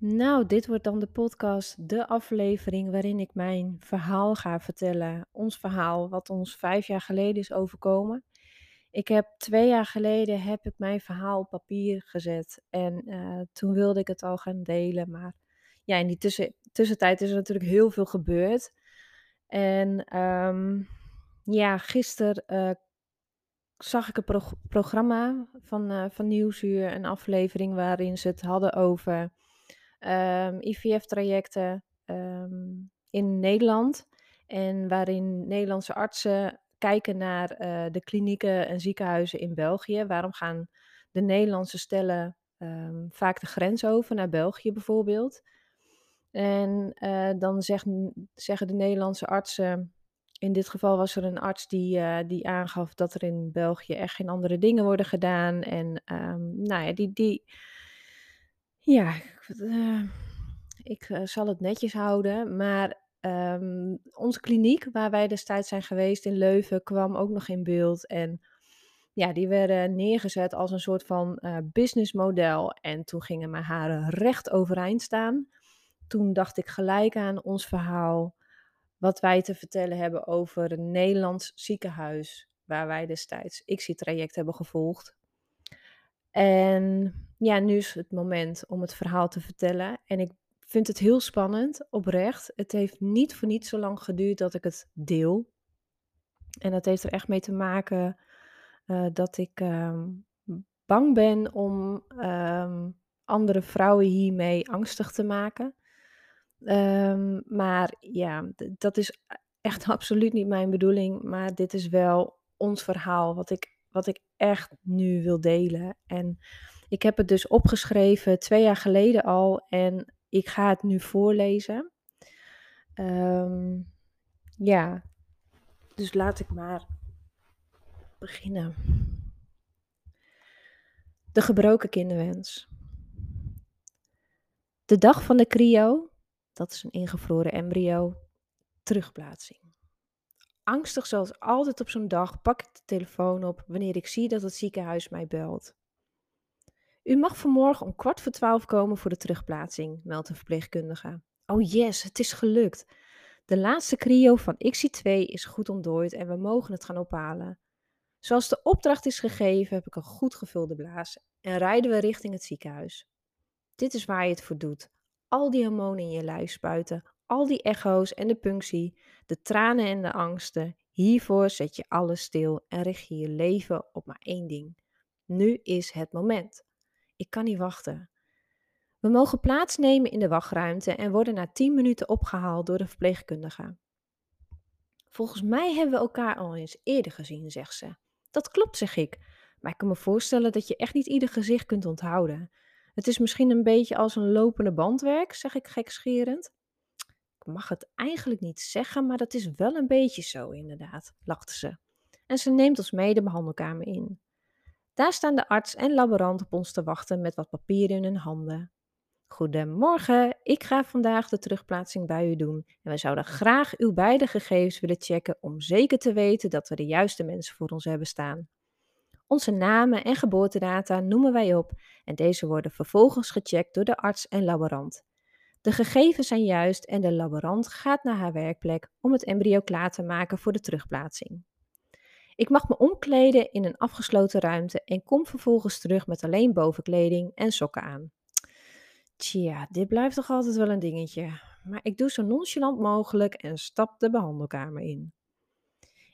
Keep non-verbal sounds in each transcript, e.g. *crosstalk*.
Nou, dit wordt dan de podcast, de aflevering waarin ik mijn verhaal ga vertellen. Ons verhaal, wat ons vijf jaar geleden is overkomen. Ik heb twee jaar geleden heb ik mijn verhaal op papier gezet en eh, toen wilde ik het al gaan delen. Maar ja, in die tussen, tussentijd is er natuurlijk heel veel gebeurd. En ehm, ja, gisteren eh, zag ik een prog- programma van, eh van Nieuwsuur, een aflevering waarin ze het hadden over ehm, IVF-trajecten ehm, in Nederland. En waarin Nederlandse artsen kijken naar eh, de klinieken en ziekenhuizen in België. Waarom gaan de Nederlandse stellen ehm, vaak de grens over naar België bijvoorbeeld? En eh, dan zeggen, de Nederlandse artsen. In dit geval was er een arts die, eh, die aangaf dat er in België echt geen andere dingen worden gedaan. En nou ja, die, die, ja, eh, ik eh, zal het netjes houden, maar ehm, onze kliniek waar wij destijds zijn geweest in Leuven kwam ook nog in beeld. En ja, die werden neergezet als een soort van eh, businessmodel. En toen gingen mijn haren recht overeind staan. Toen dacht ik gelijk aan ons verhaal, wat wij te vertellen hebben over een Nederlands ziekenhuis, waar wij destijds ICSI-traject hebben gevolgd. En ja, nu is het moment om het verhaal te vertellen. En ik vind het heel spannend, oprecht. Het heeft niet voor niet zo lang geduurd dat ik het deel. En dat heeft er echt mee te maken eh, dat ik ehm, bang ben om ehm, andere vrouwen hiermee angstig te maken. Ehm, maar ja, dat is echt *laughs* absoluut niet mijn bedoeling. Maar dit is wel ons verhaal, wat ik, wat ik echt nu wil delen. En ik heb het dus opgeschreven twee jaar geleden al en ik ga het nu voorlezen. Ehm, ja, dus laat ik maar beginnen. De gebroken kinderwens. De dag van de cryo, dat is een ingevroren embryo, terugplaatsing. Angstig zoals altijd op zo'n dag pak ik de telefoon op wanneer ik zie dat het ziekenhuis mij belt. U mag vanmorgen om kwart voor twaalf komen voor de terugplaatsing, meldt een verpleegkundige. Oh yes, het is gelukt. De laatste cryo van XI2 is goed ontdooid en we mogen het gaan ophalen. Zoals de opdracht is gegeven, heb ik een goed gevulde blaas en rijden we richting het ziekenhuis. Dit is waar je het voor doet. Al die hormonen in je lijf spuiten, al die echo's en de punctie, de tranen en de angsten. Hiervoor zet je alles stil en richt je je leven op maar één ding. Nu is het moment. Ik kan niet wachten. We mogen plaatsnemen in de wachtruimte en worden na 10 minuten opgehaald door de verpleegkundige. Volgens mij hebben we elkaar al eens eerder gezien, zegt ze. Dat klopt, zeg ik. Maar ik kan me voorstellen dat je echt niet ieder gezicht kunt onthouden. Het is misschien een beetje als een lopende bandwerk, zeg ik gekscherend. Mag het eigenlijk niet zeggen, maar dat is wel een beetje zo, inderdaad, lachte ze. En ze neemt ons mee de behandelkamer in. Daar staan de arts en laborant op ons te wachten met wat papieren in hun handen. Goedemorgen, ik ga vandaag de terugplaatsing bij u doen en we zouden graag uw beide gegevens willen checken om zeker te weten dat we de juiste mensen voor ons hebben staan. Onze namen en geboortedata noemen wij op en deze worden vervolgens gecheckt door de arts en laborant. De gegevens zijn juist en de laborant gaat naar haar werkplek om het embryo klaar te maken voor de terugplaatsing. Ik mag me omkleden in een afgesloten ruimte en kom vervolgens terug met alleen bovenkleding en sokken aan. Tja, dit blijft toch altijd wel een dingetje. Maar ik doe zo nonchalant mogelijk en stap de behandelkamer in.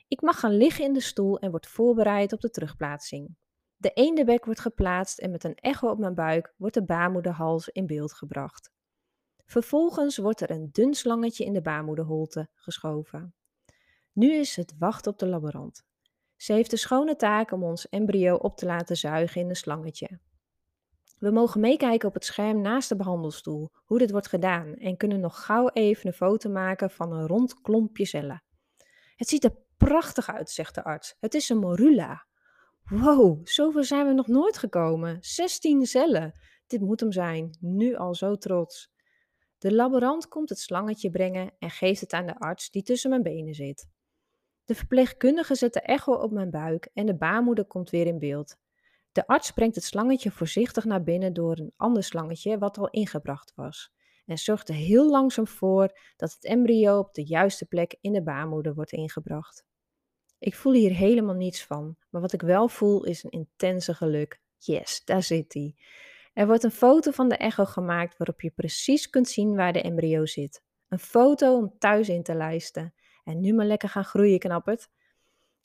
Ik mag gaan liggen in de stoel en word voorbereid op de terugplaatsing. De eendebek wordt geplaatst en met een echo op mijn buik wordt de baarmoederhals in beeld gebracht. Vervolgens wordt er een dun slangetje in de baarmoederholte geschoven. Nu is het wachten op de laborant. Ze heeft de schone taak om ons embryo op te laten zuigen in een slangetje. We mogen meekijken op het scherm naast de behandelstoel hoe dit wordt gedaan en kunnen nog gauw even een foto maken van een rond klompje cellen. Het ziet er prachtig uit, zegt de arts. Het is een morula. Wow, zover zijn we nog nooit gekomen. 16 cellen. Dit moet hem zijn. Nu al zo trots. De laborant komt het slangetje brengen en geeft het aan de arts die tussen mijn benen zit. De verpleegkundige zet de echo op mijn buik en de baarmoeder komt weer in beeld. De arts brengt het slangetje voorzichtig naar binnen door een ander slangetje wat al ingebracht was. En zorgt er heel langzaam voor dat het embryo op de juiste plek in de baarmoeder wordt ingebracht. Ik voel hier helemaal niets van, maar wat ik wel voel is een intense geluk. Yes, daar zit hij. Er wordt een foto van de echo gemaakt waarop je precies kunt zien waar de embryo zit. Een foto om thuis in te lijsten. En nu maar lekker gaan groeien, knappert.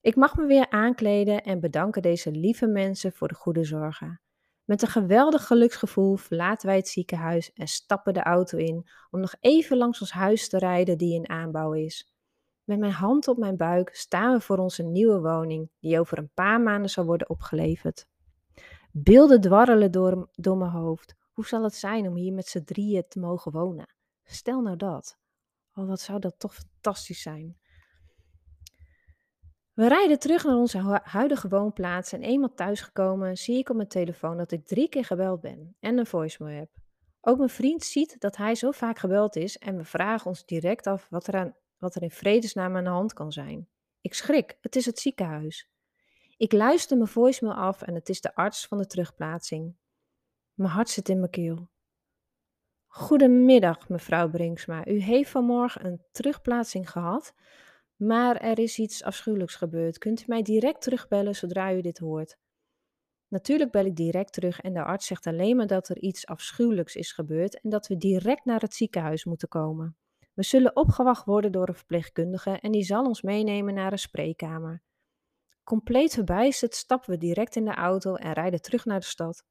Ik mag me weer aankleden en bedanken deze lieve mensen voor de goede zorgen. Met een geweldig geluksgevoel verlaten wij het ziekenhuis en stappen de auto in om nog even langs ons huis te rijden die in aanbouw is. Met mijn hand op mijn buik staan we voor onze nieuwe woning, die over een paar maanden zal worden opgeleverd. Beelden dwarrelen door, mijn hoofd. Hoe zal het zijn om hier met z'n drieën te mogen wonen? Stel nou dat. Oh, wat zou dat toch fantastisch zijn. We rijden terug naar onze huidige woonplaats en eenmaal thuisgekomen zie ik op mijn telefoon dat ik drie keer gebeld ben en een voicemail heb. Ook mijn vriend ziet dat hij zo vaak gebeld is en we vragen ons direct af wat er, aan, wat er in vredesnaam aan de hand kan zijn. Ik schrik, het is het ziekenhuis. Ik luister mijn voicemail af en het is de arts van de terugplaatsing. Mijn hart zit in mijn keel. Goedemiddag, mevrouw Brinksma. U heeft vanmorgen een terugplaatsing gehad, maar er is iets afschuwelijks gebeurd. Kunt u mij direct terugbellen zodra u dit hoort? Natuurlijk bel ik direct terug en de arts zegt alleen maar dat er iets afschuwelijks is gebeurd en dat we direct naar het ziekenhuis moeten komen. We zullen opgewacht worden door een verpleegkundige en die zal ons meenemen naar een spreekkamer. Compleet verbijsterd stappen we direct in de auto en rijden terug naar de stad.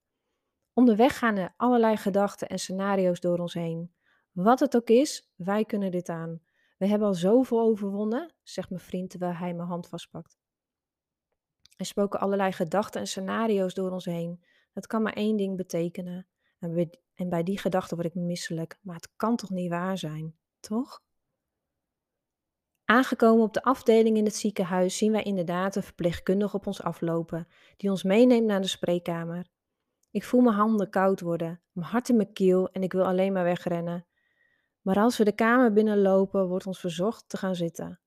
Onderweg gaan er allerlei gedachten en scenario's door ons heen. Wat het ook is, wij kunnen dit aan. We hebben al zoveel overwonnen, zegt mijn vriend terwijl hij mijn hand vastpakt. Er spoken allerlei gedachten en scenario's door ons heen. Het kan maar één ding betekenen. En bij die gedachten word ik misselijk. Maar het kan toch niet waar zijn, toch? Aangekomen op de afdeling in het ziekenhuis zien wij inderdaad een verpleegkundige op ons aflopen, die ons meeneemt naar de spreekkamer. Ik voel mijn handen koud worden, mijn hart in mijn keel en ik wil alleen maar wegrennen. Maar als we de kamer binnenlopen, wordt ons verzocht te gaan zitten.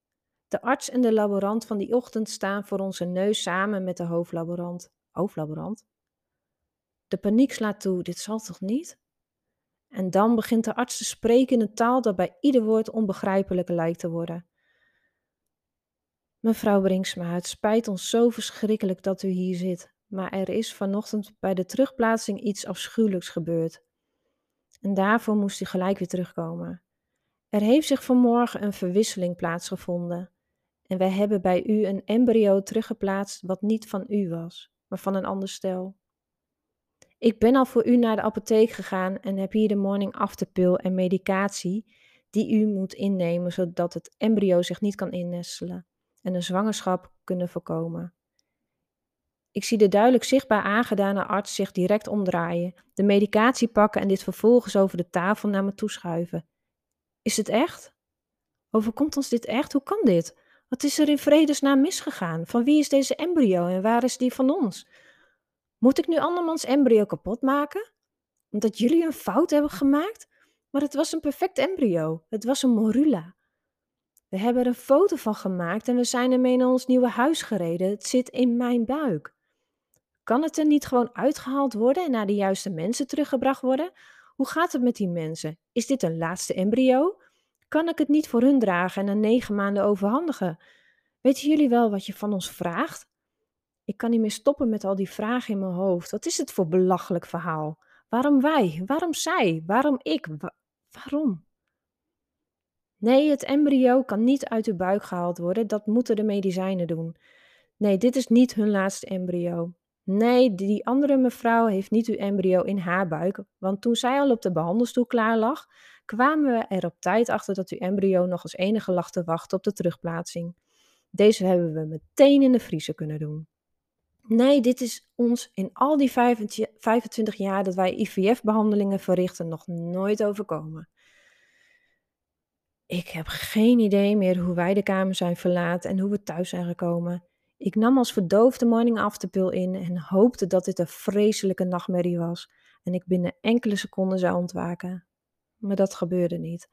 De arts en de laborant van die ochtend staan voor onze neus samen met de hoofdlaborant. Hoofdlaborant? De paniek slaat toe, dit zal toch niet? En dan begint de arts te spreken in een taal dat bij ieder woord onbegrijpelijk lijkt te worden. Mevrouw Brinksma, het spijt ons zo verschrikkelijk dat u hier zit, maar er is vanochtend bij de terugplaatsing iets afschuwelijks gebeurd. En daarvoor moest u gelijk weer terugkomen. Er heeft zich vanmorgen een verwisseling plaatsgevonden. En wij hebben bij u een embryo teruggeplaatst wat niet van u was, maar van een ander stel. Ik ben al voor u naar de apotheek gegaan en heb hier de morning after pill en medicatie die u moet innemen zodat het embryo zich niet kan innestelen en een zwangerschap kunnen voorkomen. Ik zie de duidelijk zichtbaar aangedane arts zich direct omdraaien, de medicatie pakken en dit vervolgens over de tafel naar me toeschuiven. Is het echt? Overkomt ons dit echt? Hoe kan dit? Wat is er in vredesnaam misgegaan? Van wie is deze embryo en waar is die van ons? Moet ik nu andermans embryo kapot maken? Omdat jullie een fout hebben gemaakt? Maar het was een perfect embryo. Het was een morula. We hebben er een foto van gemaakt en we zijn ermee naar ons nieuwe huis gereden. Het zit in mijn buik. Kan het er niet gewoon uitgehaald worden en naar de juiste mensen teruggebracht worden? Hoe gaat het met die mensen? Is dit een laatste embryo? Kan ik het niet voor hun dragen en na negen maanden overhandigen? Weten jullie wel wat je van ons vraagt? Ik kan niet meer stoppen met al die vragen in mijn hoofd. Wat is het voor belachelijk verhaal? Waarom wij? Waarom zij? Waarom ik? waarom? Nee, het embryo kan niet uit uw buik gehaald worden. Dat moeten de medicijnen doen. Nee, dit is niet hun laatste embryo. Nee, die andere mevrouw heeft niet uw embryo in haar buik, want toen zij al op de behandelstoel klaar lag, kwamen we er op tijd achter dat uw embryo nog als enige lag te wachten op de terugplaatsing. Deze hebben we meteen in de vriezer kunnen doen. Nee, dit is ons in al die 25 jaar dat wij IVF-behandelingen verrichten nog nooit overkomen. Ik heb geen idee meer hoe wij de kamer zijn verlaten en hoe we thuis zijn gekomen. Ik nam als verdoofde morning afterpill in en hoopte dat dit een vreselijke nachtmerrie was en ik binnen enkele seconden zou ontwaken. Maar dat gebeurde niet.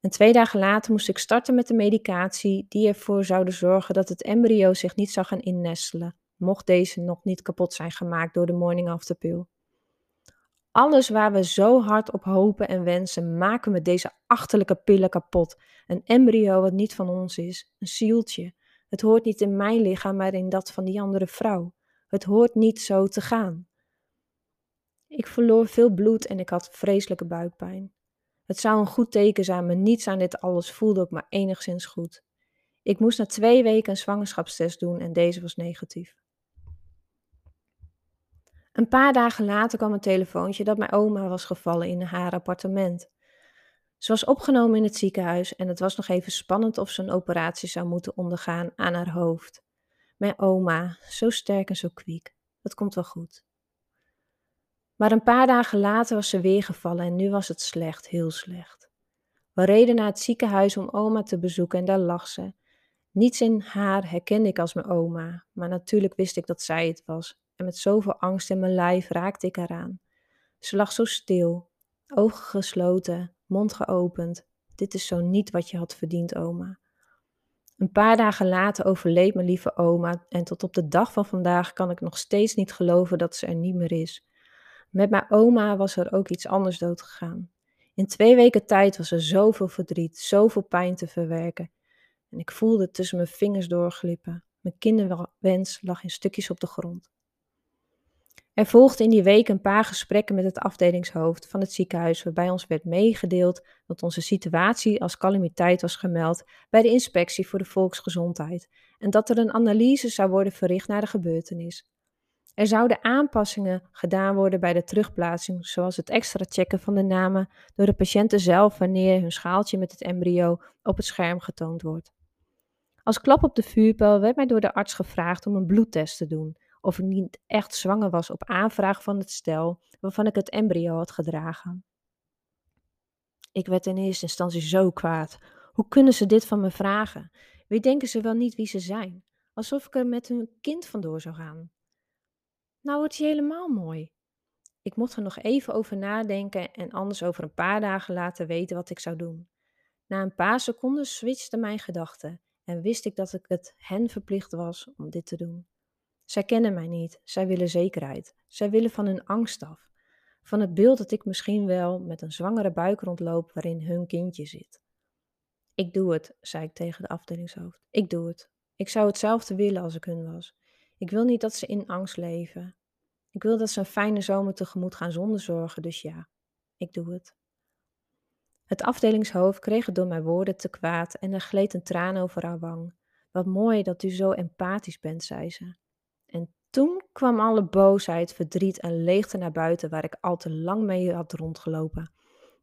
En twee dagen later moest ik starten met de medicatie die ervoor zouden zorgen dat het embryo zich niet zou gaan innestelen, mocht deze nog niet kapot zijn gemaakt door de morning after pill. Alles waar we zo hard op hopen en wensen, maken we deze achterlijke pillen kapot. Een embryo wat niet van ons is, een zieltje. Het hoort niet in mijn lichaam, maar in dat van die andere vrouw. Het hoort niet zo te gaan. Ik verloor veel bloed en ik had vreselijke buikpijn. Het zou een goed teken zijn, maar niets aan dit alles voelde ook maar enigszins goed. Ik moest na twee weken een zwangerschapstest doen en deze was negatief. Een paar dagen later kwam een telefoontje dat mijn oma was gevallen in haar appartement. Ze was opgenomen in het ziekenhuis en het was nog even spannend of ze een operatie zou moeten ondergaan aan haar hoofd. Mijn oma, zo sterk en zo kwiek. Dat komt wel goed. Maar een paar dagen later was ze weer gevallen en nu was het slecht, heel slecht. We reden naar het ziekenhuis om oma te bezoeken en daar lag ze. Niets in haar herkende ik als mijn oma, maar natuurlijk wist ik dat zij het was. Met zoveel angst in mijn lijf raakte ik haar aan. Ze lag zo stil, ogen gesloten, mond geopend. Dit is zo niet wat je had verdiend, oma. Een paar dagen later overleed mijn lieve oma en tot op de dag van vandaag kan ik nog steeds niet geloven dat ze er niet meer is. Met mijn oma was er ook iets anders doodgegaan. In twee weken tijd was er zoveel verdriet, zoveel pijn te verwerken. En ik voelde het tussen mijn vingers doorglippen. Mijn kinderwens lag in stukjes op de grond. Er volgden in die week een paar gesprekken met het afdelingshoofd van het ziekenhuis, waarbij ons werd meegedeeld dat onze situatie als calamiteit was gemeld bij de inspectie voor de volksgezondheid en dat er een analyse zou worden verricht naar de gebeurtenis. Er zouden aanpassingen gedaan worden bij de terugplaatsing, zoals het extra checken van de namen door de patiënten zelf wanneer hun schaaltje met het embryo op het scherm getoond wordt. Als klap op de vuurpijl werd mij door de arts gevraagd om een bloedtest te doen, of ik niet echt zwanger was op aanvraag van het stel waarvan ik het embryo had gedragen. Ik werd in eerste instantie zo kwaad. Hoe kunnen ze dit van me vragen? Wie denken ze wel niet wie ze zijn? Alsof ik er met hun kind vandoor zou gaan. Nou wordt hij helemaal mooi. Ik mocht er nog even over nadenken en anders over een paar dagen laten weten wat ik zou doen. Na een paar seconden switchte mijn gedachten en wist ik dat ik het hen verplicht was om dit te doen. Zij kennen mij niet, zij willen zekerheid, zij willen van hun angst af, van het beeld dat ik misschien wel met een zwangere buik rondloop waarin hun kindje zit. Ik doe het, zei ik tegen de afdelingshoofd. Ik doe het. Ik zou hetzelfde willen als ik hun was. Ik wil niet dat ze in angst leven. Ik wil dat ze een fijne zomer tegemoet gaan zonder zorgen, dus ja, ik doe het. Het afdelingshoofd kreeg het door mijn woorden te kwaad en er gleed een traan over haar wang. Wat mooi dat u zo empathisch bent, zei ze. En toen kwam alle boosheid, verdriet en leegte naar buiten waar ik al te lang mee had rondgelopen.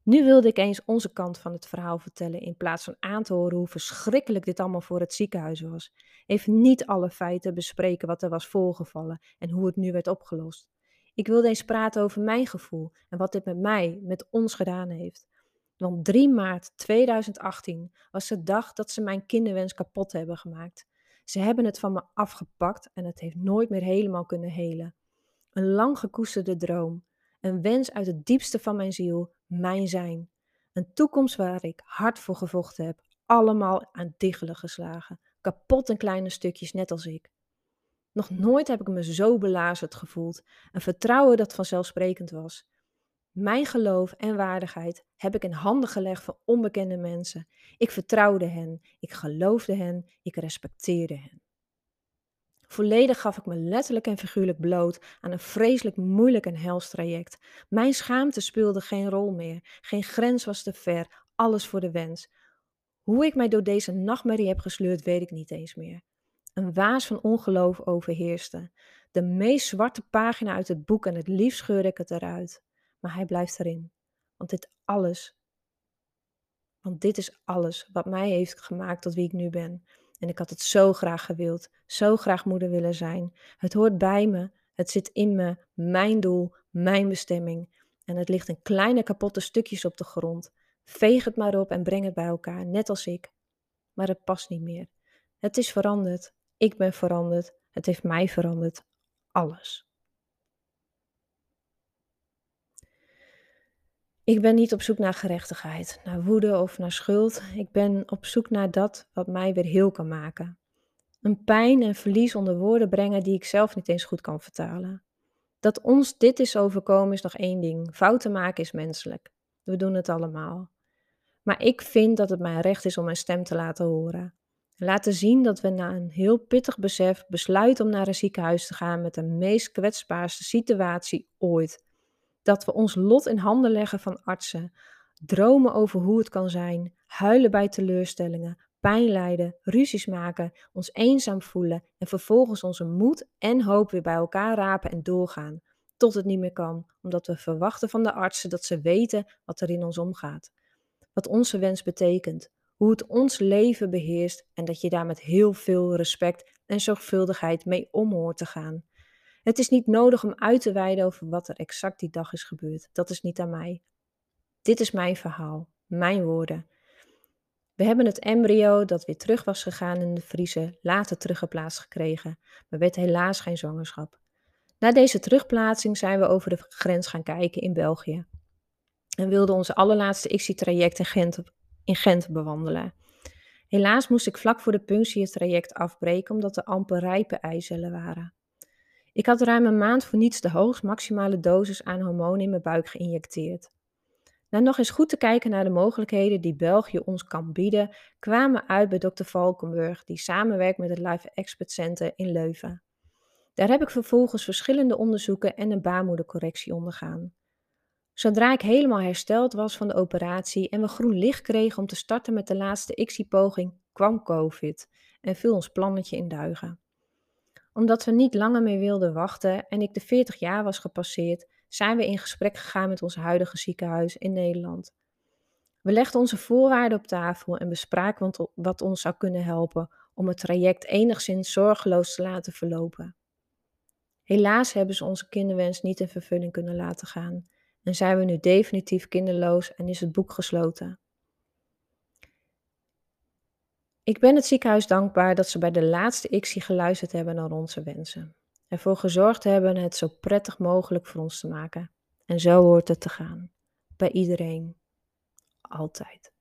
Nu wilde ik eens onze kant van het verhaal vertellen in plaats van aan te horen hoe verschrikkelijk dit allemaal voor het ziekenhuis was. Even niet alle feiten bespreken wat er was voorgevallen en hoe het nu werd opgelost. Ik wilde eens praten over mijn gevoel en wat dit met mij, met ons gedaan heeft. Want 3 maart 2018 was de dag dat ze mijn kinderwens kapot hebben gemaakt. Ze hebben het van me afgepakt en het heeft nooit meer helemaal kunnen helen. Een lang gekoesterde droom, een wens uit het diepste van mijn ziel, mijn zijn. Een toekomst waar ik hard voor gevochten heb, allemaal aan diggelen geslagen, kapot in kleine stukjes, net als ik. Nog nooit heb ik me zo belazerd gevoeld, een vertrouwen dat vanzelfsprekend was. Mijn geloof en waardigheid heb ik in handen gelegd van onbekende mensen. Ik vertrouwde hen, ik geloofde hen, ik respecteerde hen. Volledig gaf ik me letterlijk en figuurlijk bloot aan een vreselijk moeilijk en hels traject. Mijn schaamte speelde geen rol meer, geen grens was te ver, alles voor de wens. Hoe ik mij door deze nachtmerrie heb gesleurd, weet ik niet eens meer. Een waas van ongeloof overheerste. De meest zwarte pagina uit het boek en het liefst scheurde ik het eruit. Maar hij blijft erin. Want dit alles, want dit is alles wat mij heeft gemaakt tot wie ik nu ben. En ik had het zo graag gewild, zo graag moeder willen zijn. Het hoort bij me, het zit in me, mijn doel, mijn bestemming. En het ligt in kleine kapotte stukjes op de grond. Veeg het maar op en breng het bij elkaar, net als ik. Maar het past niet meer. Het is veranderd. Ik ben veranderd. Het heeft mij veranderd. Alles. Ik ben niet op zoek naar gerechtigheid, naar woede of naar schuld. Ik ben op zoek naar dat wat mij weer heel kan maken. Een pijn en verlies onder woorden brengen die ik zelf niet eens goed kan vertalen. Dat ons dit is overkomen is nog één ding. Fouten maken is menselijk. We doen het allemaal. Maar ik vind dat het mijn recht is om mijn stem te laten horen. Laten zien dat we na een heel pittig besef besluiten om naar een ziekenhuis te gaan met de meest kwetsbaarste situatie ooit. Dat we ons lot in handen leggen van artsen, dromen over hoe het kan zijn, huilen bij teleurstellingen, pijn lijden, ruzies maken, ons eenzaam voelen en vervolgens onze moed en hoop weer bij elkaar rapen en doorgaan, tot het niet meer kan, omdat we verwachten van de artsen dat ze weten wat er in ons omgaat. Wat onze wens betekent, hoe het ons leven beheerst en dat je daar met heel veel respect en zorgvuldigheid mee om hoort te gaan. Het is niet nodig om uit te wijden over wat er exact die dag is gebeurd. Dat is niet aan mij. Dit is mijn verhaal, mijn woorden. We hebben het embryo dat weer terug was gegaan in de vriezer later teruggeplaatst gekregen, maar werd helaas geen zwangerschap. Na deze terugplaatsing zijn we over de grens gaan kijken in België en wilden onze allerlaatste ICSI-traject in Gent, in Gent bewandelen. Helaas moest ik vlak voor de punctie het traject afbreken omdat er amper rijpe eicellen waren. Ik had ruim een maand voor niets de hoogst maximale dosis aan hormonen in mijn buik geïnjecteerd. Na nog eens goed te kijken naar de mogelijkheden die België ons kan bieden, kwamen we uit bij Dr. Valkenburg, die samenwerkt met het Life Expert Center in Leuven. Daar heb ik vervolgens verschillende onderzoeken en een baarmoedercorrectie ondergaan. Zodra ik helemaal hersteld was van de operatie en we groen licht kregen om te starten met de laatste ICSI-poging, kwam COVID en viel ons plannetje in duigen. Omdat we niet langer meer wilden wachten en ik de 40 jaar was gepasseerd, zijn we in gesprek gegaan met ons huidige ziekenhuis in Nederland. We legden onze voorwaarden op tafel en bespraken wat ons zou kunnen helpen om het traject enigszins zorgeloos te laten verlopen. Helaas hebben ze onze kinderwens niet in vervulling kunnen laten gaan en zijn we nu definitief kinderloos en is het boek gesloten. Ik ben het ziekenhuis dankbaar dat ze bij de laatste ICSI geluisterd hebben naar onze wensen ervoor gezorgd hebben het zo prettig mogelijk voor ons te maken. En zo hoort het te gaan. Bij iedereen. Altijd.